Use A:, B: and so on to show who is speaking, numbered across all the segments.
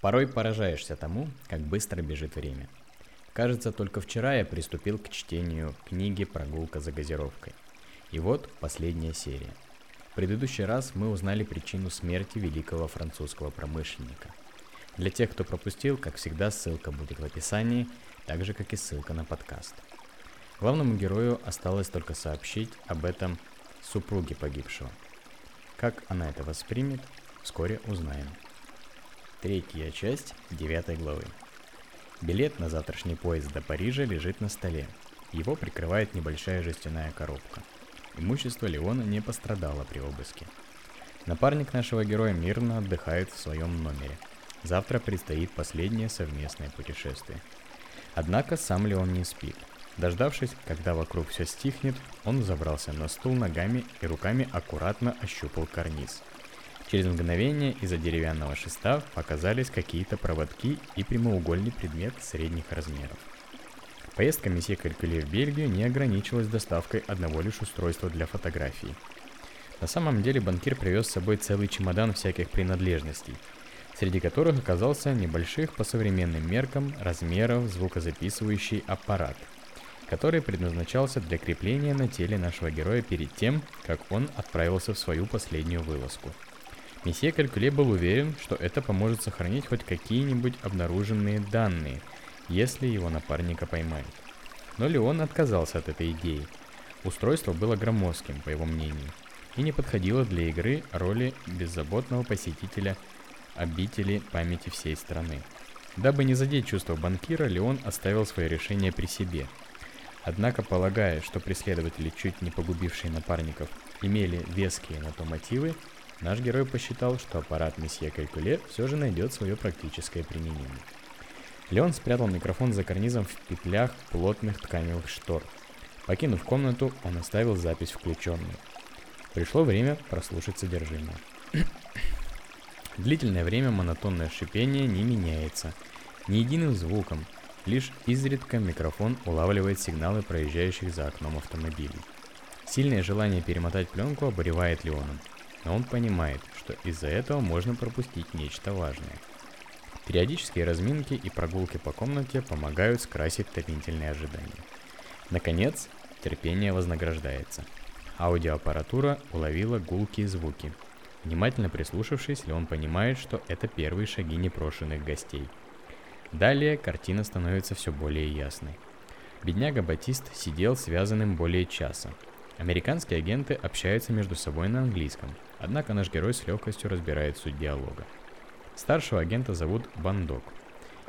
A: Порой поражаешься тому, как быстро бежит время. Кажется, только вчера я приступил к чтению книги «Прогулка за газировкой». И вот последняя серия. В предыдущий раз мы узнали причину смерти великого французского промышленника. Для тех, кто пропустил, как всегда, ссылка будет в описании, так же, как и ссылка на подкаст. Главному герою осталось только сообщить об этом супруге погибшего. Как она это воспримет, вскоре узнаем. Третья часть девятой главы. Билет на завтрашний поезд до Парижа лежит на столе. Его прикрывает небольшая жестяная коробка. Имущество Леона не пострадало при обыске. Напарник нашего героя мирно отдыхает в своем номере. Завтра предстоит последнее совместное путешествие. Однако сам Леон не спит. Дождавшись, когда вокруг все стихнет, он забрался на стул ногами и руками аккуратно ощупал карниз – Через мгновение из-за деревянного шеста показались какие-то проводки и прямоугольный предмет средних размеров. Поездка месье Калькуле в Бельгию не ограничилась доставкой одного лишь устройства для фотографий. На самом деле банкир привез с собой целый чемодан всяких принадлежностей, среди которых оказался небольших по современным меркам размеров звукозаписывающий аппарат, который предназначался для крепления на теле нашего героя перед тем, как он отправился в свою последнюю вылазку – Месье Калькуле был уверен, что это поможет сохранить хоть какие-нибудь обнаруженные данные, если его напарника поймают. Но Леон отказался от этой идеи. Устройство было громоздким, по его мнению, и не подходило для игры роли беззаботного посетителя обители памяти всей страны. Дабы не задеть чувства банкира, Леон оставил свое решение при себе. Однако, полагая, что преследователи, чуть не погубившие напарников, имели веские на то мотивы, Наш герой посчитал, что аппарат месье Калькуле все же найдет свое практическое применение. Леон спрятал микрофон за карнизом в петлях плотных тканевых штор. Покинув комнату, он оставил запись включенной. Пришло время прослушать содержимое. Длительное время монотонное шипение не меняется. Ни единым звуком, лишь изредка микрофон улавливает сигналы проезжающих за окном автомобилей. Сильное желание перемотать пленку обуревает Леоном но он понимает, что из-за этого можно пропустить нечто важное. Периодические разминки и прогулки по комнате помогают скрасить томительные ожидания. Наконец, терпение вознаграждается. Аудиоаппаратура уловила гулкие звуки. Внимательно прислушавшись, Леон понимает, что это первые шаги непрошенных гостей. Далее картина становится все более ясной. Бедняга Батист сидел связанным более часа, Американские агенты общаются между собой на английском, однако наш герой с легкостью разбирает суть диалога. Старшего агента зовут Бандок.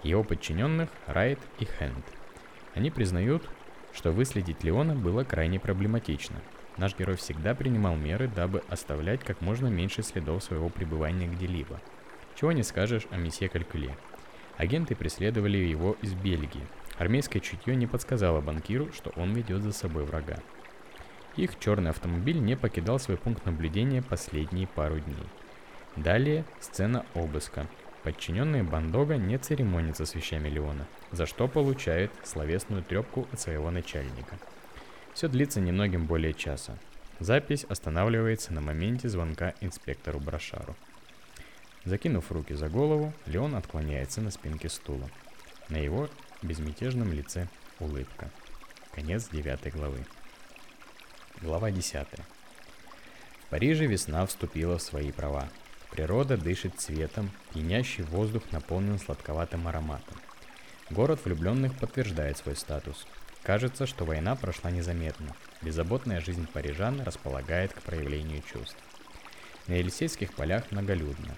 A: Его подчиненных Райт и Хэнд. Они признают, что выследить Леона было крайне проблематично. Наш герой всегда принимал меры, дабы оставлять как можно меньше следов своего пребывания где-либо. Чего не скажешь о месье Калькуле. Агенты преследовали его из Бельгии. Армейское чутье не подсказало банкиру, что он ведет за собой врага. Их черный автомобиль не покидал свой пункт наблюдения последние пару дней. Далее сцена обыска. Подчиненные Бандога не церемонятся с вещами Леона, за что получает словесную трепку от своего начальника. Все длится немногим более часа. Запись останавливается на моменте звонка инспектору Брошару. Закинув руки за голову, Леон отклоняется на спинке стула. На его безмятежном лице улыбка. Конец девятой главы. Глава 10. В Париже весна вступила в свои права. Природа дышит цветом, пьянящий воздух наполнен сладковатым ароматом. Город влюбленных подтверждает свой статус. Кажется, что война прошла незаметно. Беззаботная жизнь парижан располагает к проявлению чувств. На Елисейских полях многолюдно.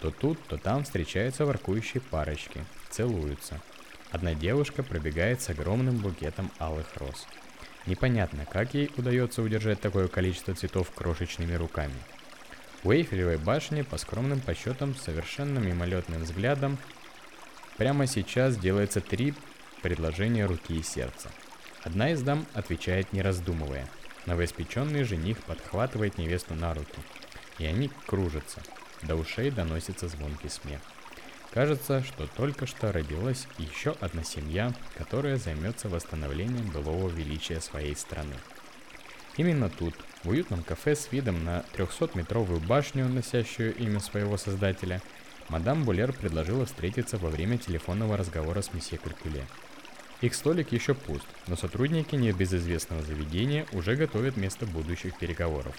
A: То тут, то там встречаются воркующие парочки, целуются. Одна девушка пробегает с огромным букетом алых роз – Непонятно, как ей удается удержать такое количество цветов крошечными руками. У Эйфелевой башни, по скромным подсчетам, совершенно мимолетным взглядом, прямо сейчас делается три предложения руки и сердца. Одна из дам отвечает не раздумывая. Новоиспеченный жених подхватывает невесту на руки, и они кружатся. До ушей доносится звонкий смех. Кажется, что только что родилась еще одна семья, которая займется восстановлением былого величия своей страны. Именно тут, в уютном кафе с видом на 300-метровую башню, носящую имя своего создателя, мадам Булер предложила встретиться во время телефонного разговора с месье Калькуле. Их столик еще пуст, но сотрудники небезызвестного заведения уже готовят место будущих переговоров.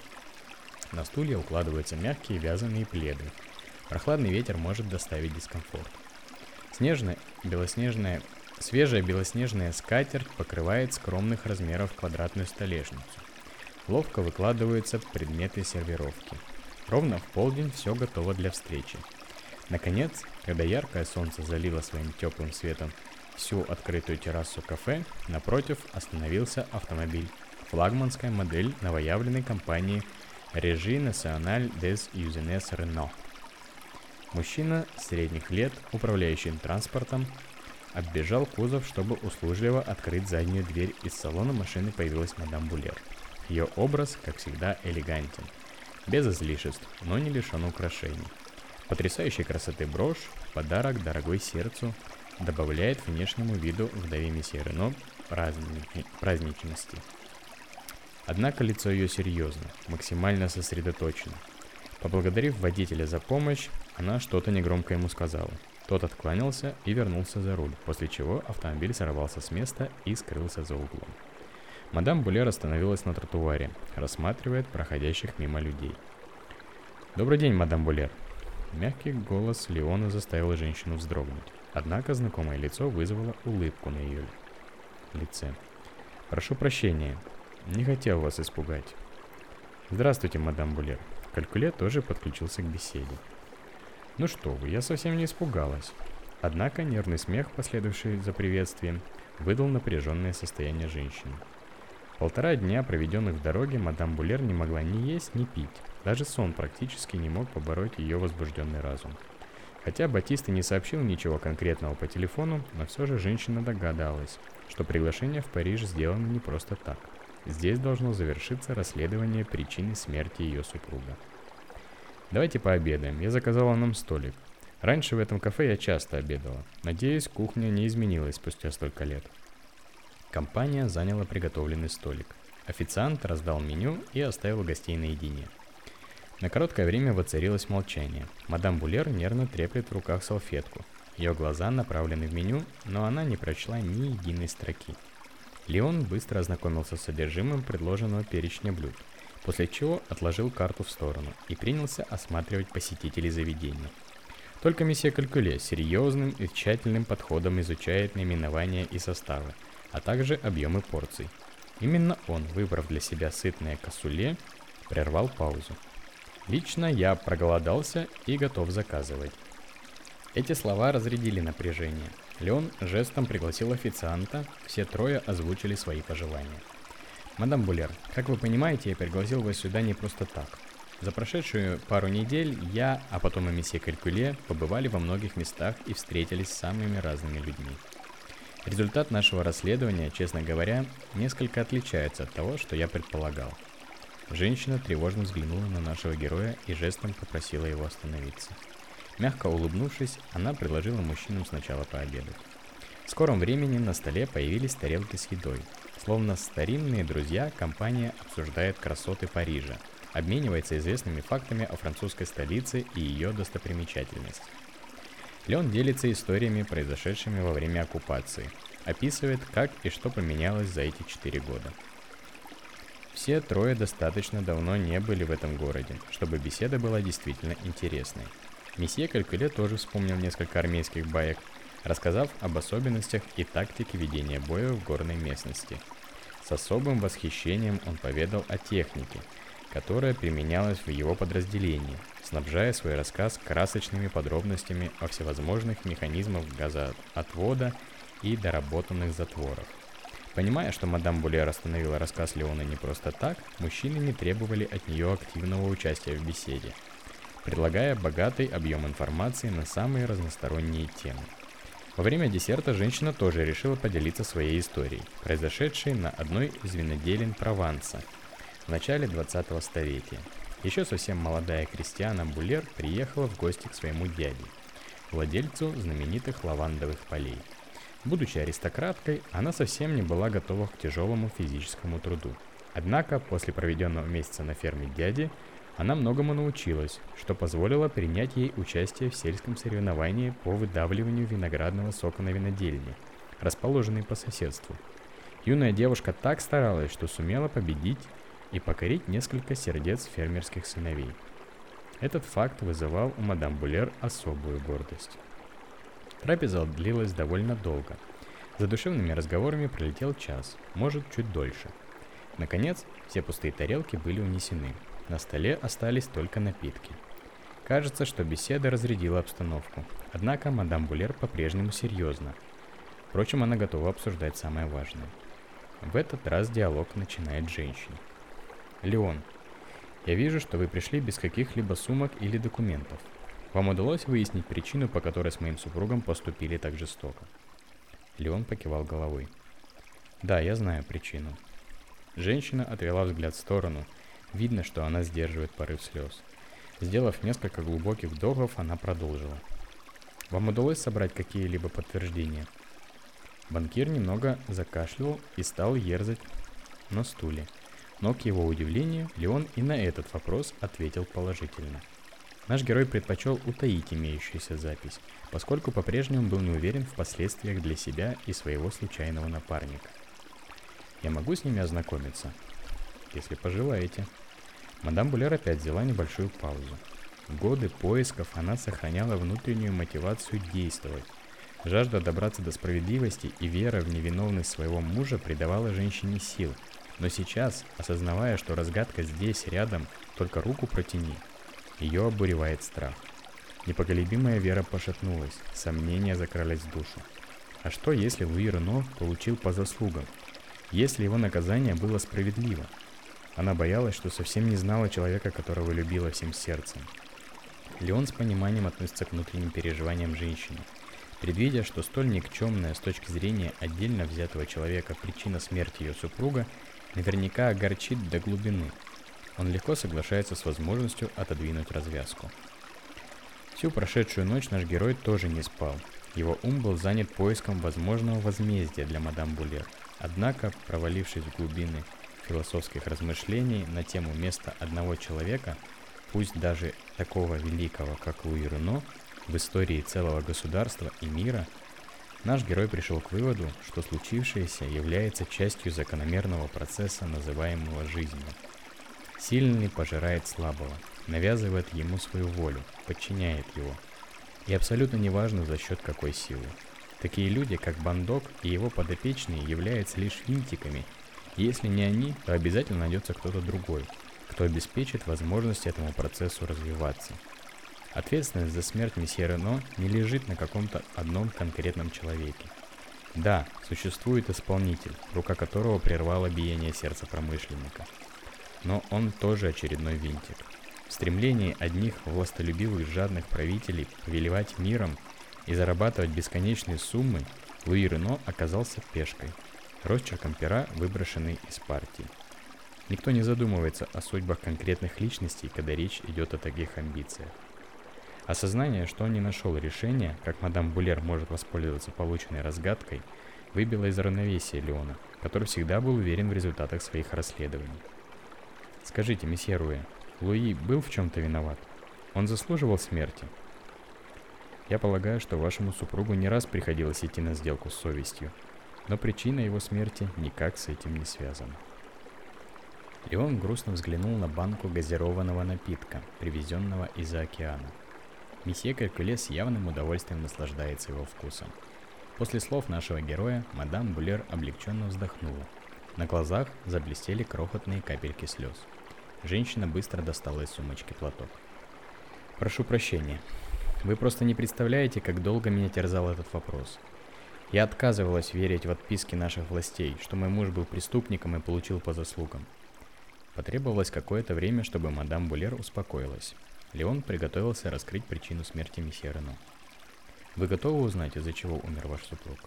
A: На стулья укладываются мягкие вязаные пледы. Прохладный ветер может доставить дискомфорт. Снежная, белоснежная, свежая белоснежная скатерть покрывает скромных размеров квадратную столешницу. Ловко выкладываются предметы сервировки. Ровно в полдень все готово для встречи. Наконец, когда яркое солнце залило своим теплым светом всю открытую террасу кафе, напротив остановился автомобиль. Флагманская модель новоявленной компании Régie Nationale des Usines Renault. Мужчина средних лет, управляющий транспортом, оббежал кузов, чтобы услужливо открыть заднюю дверь. Из салона машины появилась мадам Булер. Ее образ, как всегда, элегантен. Без излишеств, но не лишен украшений. Потрясающей красоты брошь, подарок дорогой сердцу, добавляет внешнему виду вдове месье Рено праздничности. Однако лицо ее серьезно, максимально сосредоточено. Поблагодарив водителя за помощь, она что-то негромко ему сказала. Тот откланялся и вернулся за руль, после чего автомобиль сорвался с места и скрылся за углом. Мадам Булер остановилась на тротуаре, рассматривает проходящих мимо людей. «Добрый день, мадам Булер!» Мягкий голос Леона заставил женщину вздрогнуть. Однако знакомое лицо вызвало улыбку на ее лице. «Прошу прощения, не хотел вас испугать». «Здравствуйте, мадам Булер». Калькуле тоже подключился к беседе. «Ну что вы, я совсем не испугалась». Однако нервный смех, последовавший за приветствием, выдал напряженное состояние женщины. Полтора дня, проведенных в дороге, мадам Булер не могла ни есть, ни пить. Даже сон практически не мог побороть ее возбужденный разум. Хотя Батиста не сообщил ничего конкретного по телефону, но все же женщина догадалась, что приглашение в Париж сделано не просто так. Здесь должно завершиться расследование причины смерти ее супруга. Давайте пообедаем. Я заказала нам столик. Раньше в этом кафе я часто обедала. Надеюсь, кухня не изменилась спустя столько лет. Компания заняла приготовленный столик. Официант раздал меню и оставил гостей наедине – на короткое время воцарилось молчание. Мадам Булер нервно треплет в руках салфетку. Ее глаза направлены в меню, но она не прочла ни единой строки. Леон быстро ознакомился с содержимым предложенного перечня блюд, после чего отложил карту в сторону и принялся осматривать посетителей заведения. Только месье Калькуле серьезным и тщательным подходом изучает наименования и составы, а также объемы порций. Именно он, выбрав для себя сытное косуле, прервал паузу. Лично я проголодался и готов заказывать. Эти слова разрядили напряжение. Леон жестом пригласил официанта, все трое озвучили свои пожелания. «Мадам Булер, как вы понимаете, я пригласил вас сюда не просто так. За прошедшую пару недель я, а потом и месье Калькуле, побывали во многих местах и встретились с самыми разными людьми. Результат нашего расследования, честно говоря, несколько отличается от того, что я предполагал – Женщина тревожно взглянула на нашего героя и жестом попросила его остановиться. Мягко улыбнувшись, она предложила мужчинам сначала пообедать. В скором времени на столе появились тарелки с едой. Словно старинные друзья, компания обсуждает красоты Парижа, обменивается известными фактами о французской столице и ее достопримечательностях. Леон делится историями, произошедшими во время оккупации, описывает, как и что поменялось за эти четыре года – все трое достаточно давно не были в этом городе, чтобы беседа была действительно интересной. Месье Калькуле тоже вспомнил несколько армейских баек, рассказав об особенностях и тактике ведения боя в горной местности. С особым восхищением он поведал о технике, которая применялась в его подразделении, снабжая свой рассказ красочными подробностями о всевозможных механизмах газоотвода и доработанных затворах. Понимая, что мадам Булер остановила рассказ Леона не просто так, мужчины не требовали от нее активного участия в беседе, предлагая богатый объем информации на самые разносторонние темы. Во время десерта женщина тоже решила поделиться своей историей, произошедшей на одной из виноделин Прованса в начале 20-го столетия. Еще совсем молодая Кристиана Булер приехала в гости к своему дяде, владельцу знаменитых лавандовых полей – Будучи аристократкой, она совсем не была готова к тяжелому физическому труду. Однако, после проведенного месяца на ферме дяди, Она многому научилась, что позволило принять ей участие в сельском соревновании по выдавливанию виноградного сока на винодельне, расположенной по соседству. Юная девушка так старалась, что сумела победить и покорить несколько сердец фермерских сыновей. Этот факт вызывал у мадам Булер особую гордость. Трапеза длилась довольно долго. За душевными разговорами пролетел час, может, чуть дольше. Наконец, все пустые тарелки были унесены. На столе остались только напитки. Кажется, что беседа разрядила обстановку. Однако мадам Булер по-прежнему серьезна. Впрочем, она готова обсуждать самое важное. В этот раз диалог начинает женщина. Леон, я вижу, что вы пришли без каких-либо сумок или документов. Вам удалось выяснить причину, по которой с моим супругом поступили так жестоко? Леон покивал головой. Да, я знаю причину. Женщина отвела взгляд в сторону. Видно, что она сдерживает порыв слез. Сделав несколько глубоких вдохов, она продолжила. Вам удалось собрать какие-либо подтверждения? Банкир немного закашлял и стал ерзать на стуле. Но к его удивлению, Леон и на этот вопрос ответил положительно – Наш герой предпочел утаить имеющуюся запись, поскольку по-прежнему был не уверен в последствиях для себя и своего случайного напарника. Я могу с ними ознакомиться? Если пожелаете. Мадам Булер опять взяла небольшую паузу. годы поисков она сохраняла внутреннюю мотивацию действовать. Жажда добраться до справедливости и вера в невиновность своего мужа придавала женщине сил. Но сейчас, осознавая, что разгадка здесь, рядом, только руку протяни, ее обуревает страх. Непоколебимая вера пошатнулась, сомнения закрались в душу. А что, если Луи Рено получил по заслугам? Если его наказание было справедливо? Она боялась, что совсем не знала человека, которого любила всем сердцем. Леон с пониманием относится к внутренним переживаниям женщины. Предвидя, что столь никчемная с точки зрения отдельно взятого человека причина смерти ее супруга наверняка огорчит до глубины – он легко соглашается с возможностью отодвинуть развязку. Всю прошедшую ночь наш герой тоже не спал. Его ум был занят поиском возможного возмездия для мадам Булер. Однако, провалившись в глубины философских размышлений на тему места одного человека, пусть даже такого великого, как Луи Руно, в истории целого государства и мира, наш герой пришел к выводу, что случившееся является частью закономерного процесса, называемого жизнью – Сильный пожирает слабого, навязывает ему свою волю, подчиняет его. И абсолютно неважно за счет какой силы. Такие люди, как Бандок и его подопечные, являются лишь винтиками. Если не они, то обязательно найдется кто-то другой, кто обеспечит возможность этому процессу развиваться. Ответственность за смерть месье Рено не лежит на каком-то одном конкретном человеке. Да, существует исполнитель, рука которого прервала биение сердца промышленника – но он тоже очередной винтик. В стремлении одних властолюбивых жадных правителей повелевать миром и зарабатывать бесконечные суммы, Луи Рено оказался пешкой, росчерком пера, выброшенный из партии. Никто не задумывается о судьбах конкретных личностей, когда речь идет о таких амбициях. Осознание, что он не нашел решения, как мадам Булер может воспользоваться полученной разгадкой, выбило из равновесия Леона, который всегда был уверен в результатах своих расследований. Скажите, месье Руэ, Луи был в чем-то виноват? Он заслуживал смерти? Я полагаю, что вашему супругу не раз приходилось идти на сделку с совестью, но причина его смерти никак с этим не связана. Леон грустно взглянул на банку газированного напитка, привезенного из-за океана. Месье Калькуле с явным удовольствием наслаждается его вкусом. После слов нашего героя, мадам Булер облегченно вздохнула. На глазах заблестели крохотные капельки слез. Женщина быстро достала из сумочки платок. «Прошу прощения. Вы просто не представляете, как долго меня терзал этот вопрос. Я отказывалась верить в отписки наших властей, что мой муж был преступником и получил по заслугам. Потребовалось какое-то время, чтобы мадам Булер успокоилась. Леон приготовился раскрыть причину смерти месье Рено. Вы готовы узнать, из-за чего умер ваш супруг?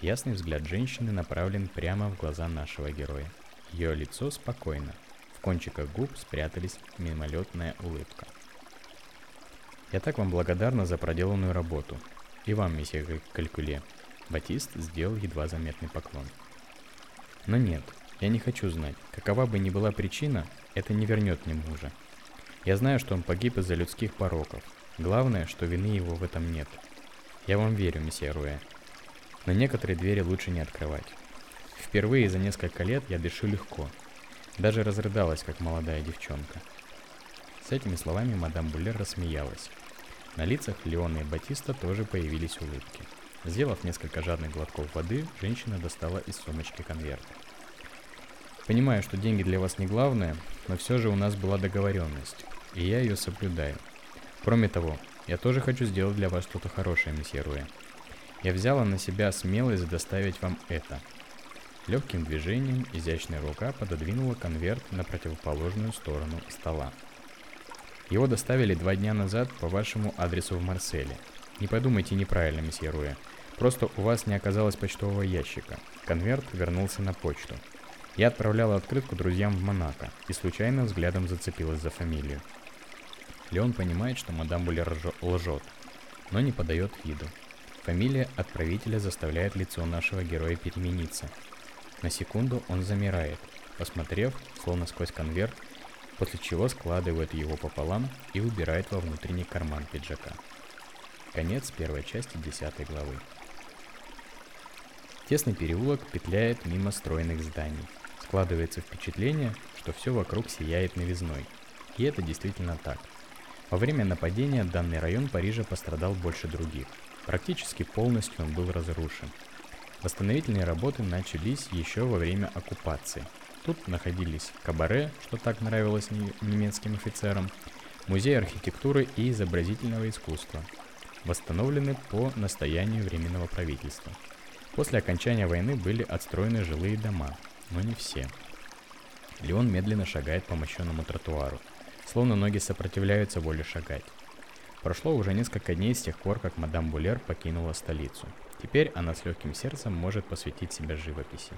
A: Ясный взгляд женщины направлен прямо в глаза нашего героя. Ее лицо спокойно, в кончиках губ спрятались мимолетная улыбка. «Я так вам благодарна за проделанную работу. И вам, месье Калькуле». Батист сделал едва заметный поклон. «Но нет, я не хочу знать. Какова бы ни была причина, это не вернет мне мужа. Я знаю, что он погиб из-за людских пороков. Главное, что вины его в этом нет. Я вам верю, месье Руэ. Но некоторые двери лучше не открывать. Впервые за несколько лет я дышу легко. Даже разрыдалась, как молодая девчонка. С этими словами мадам Буллер рассмеялась. На лицах Леона и Батиста тоже появились улыбки. Сделав несколько жадных глотков воды, женщина достала из сумочки конверт. Понимаю, что деньги для вас не главное, но все же у нас была договоренность, и я ее соблюдаю. Кроме того, я тоже хочу сделать для вас что-то хорошее, месье Руэ. Я взяла на себя смелость доставить вам это. Легким движением изящная рука пододвинула конверт на противоположную сторону стола. Его доставили два дня назад по вашему адресу в Марселе. Не подумайте неправильно, месье Руэ. Просто у вас не оказалось почтового ящика. Конверт вернулся на почту. Я отправляла открытку друзьям в Монако и случайно взглядом зацепилась за фамилию. Леон понимает, что мадам Буллер лжет, но не подает виду. Фамилия отправителя заставляет лицо нашего героя перемениться. На секунду он замирает, посмотрев, словно сквозь конверт, после чего складывает его пополам и убирает во внутренний карман пиджака. Конец первой части десятой главы. Тесный переулок петляет мимо стройных зданий. Складывается впечатление, что все вокруг сияет новизной. И это действительно так. Во время нападения данный район Парижа пострадал больше других. Практически полностью он был разрушен. Восстановительные работы начались еще во время оккупации. Тут находились кабаре, что так нравилось немецким офицерам, музей архитектуры и изобразительного искусства, восстановлены по настоянию Временного правительства – После окончания войны были отстроены жилые дома, но не все. Леон медленно шагает по мощенному тротуару, словно ноги сопротивляются воле шагать. Прошло уже несколько дней с тех пор, как мадам Булер покинула столицу. Теперь она с легким сердцем может посвятить себя живописи.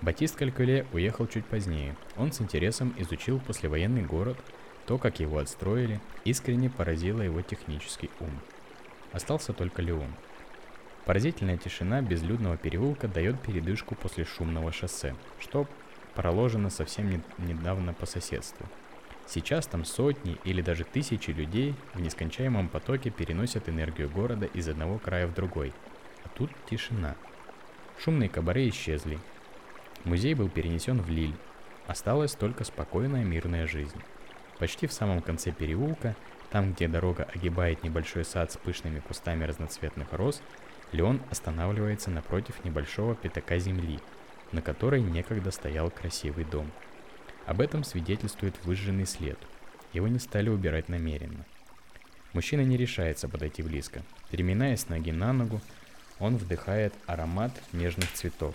A: Батист Калькуле уехал чуть позднее. Он с интересом изучил послевоенный город, то, как его отстроили, искренне поразило его технический ум. Остался только Леон – Поразительная тишина безлюдного переулка дает передышку после шумного шоссе, что проложено совсем не, недавно по соседству. Сейчас там сотни или даже тысячи людей в нескончаемом потоке переносят энергию города из одного края в другой. А тут тишина. Шумные кабаре исчезли. Музей был перенесен в Лиль. Осталась только спокойная мирная жизнь. Почти в самом конце переулка, там где дорога огибает небольшой сад с пышными кустами разноцветных роз, Леон останавливается напротив небольшого пятака земли, на которой некогда стоял красивый дом. Об этом свидетельствует выжженный след. Его не стали убирать намеренно. Мужчина не решается подойти близко. Переминаясь ноги на ногу, он вдыхает аромат нежных цветов.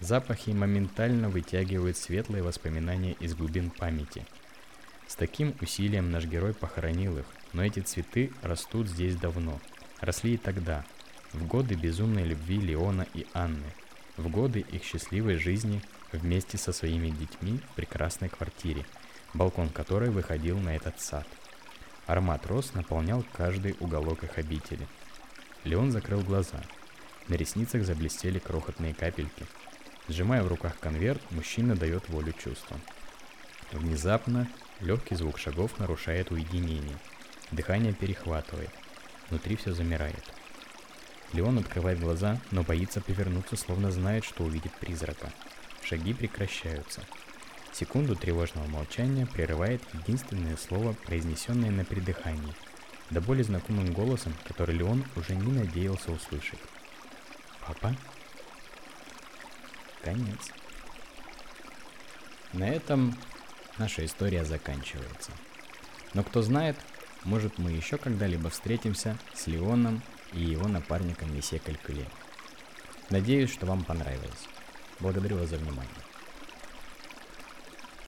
A: Запахи моментально вытягивают светлые воспоминания из глубин памяти. С таким усилием наш герой похоронил их, но эти цветы растут здесь давно. Росли и тогда, в годы безумной любви Леона и Анны, в годы их счастливой жизни вместе со своими детьми в прекрасной квартире, балкон которой выходил на этот сад. Аромат роз наполнял каждый уголок их обители. Леон закрыл глаза. На ресницах заблестели крохотные капельки. Сжимая в руках конверт, мужчина дает волю чувствам. Внезапно легкий звук шагов нарушает уединение. Дыхание перехватывает. Внутри все замирает. Леон открывает глаза, но боится повернуться, словно знает, что увидит призрака. Шаги прекращаются. Секунду тревожного молчания прерывает единственное слово, произнесенное на придыхании, до более знакомым голосом, который Леон уже не надеялся услышать. «Папа?» Конец. На этом наша история заканчивается. Но кто знает, может мы еще когда-либо встретимся с Леоном и его напарником месье Калькуле. Надеюсь, что вам понравилось. Благодарю вас за внимание.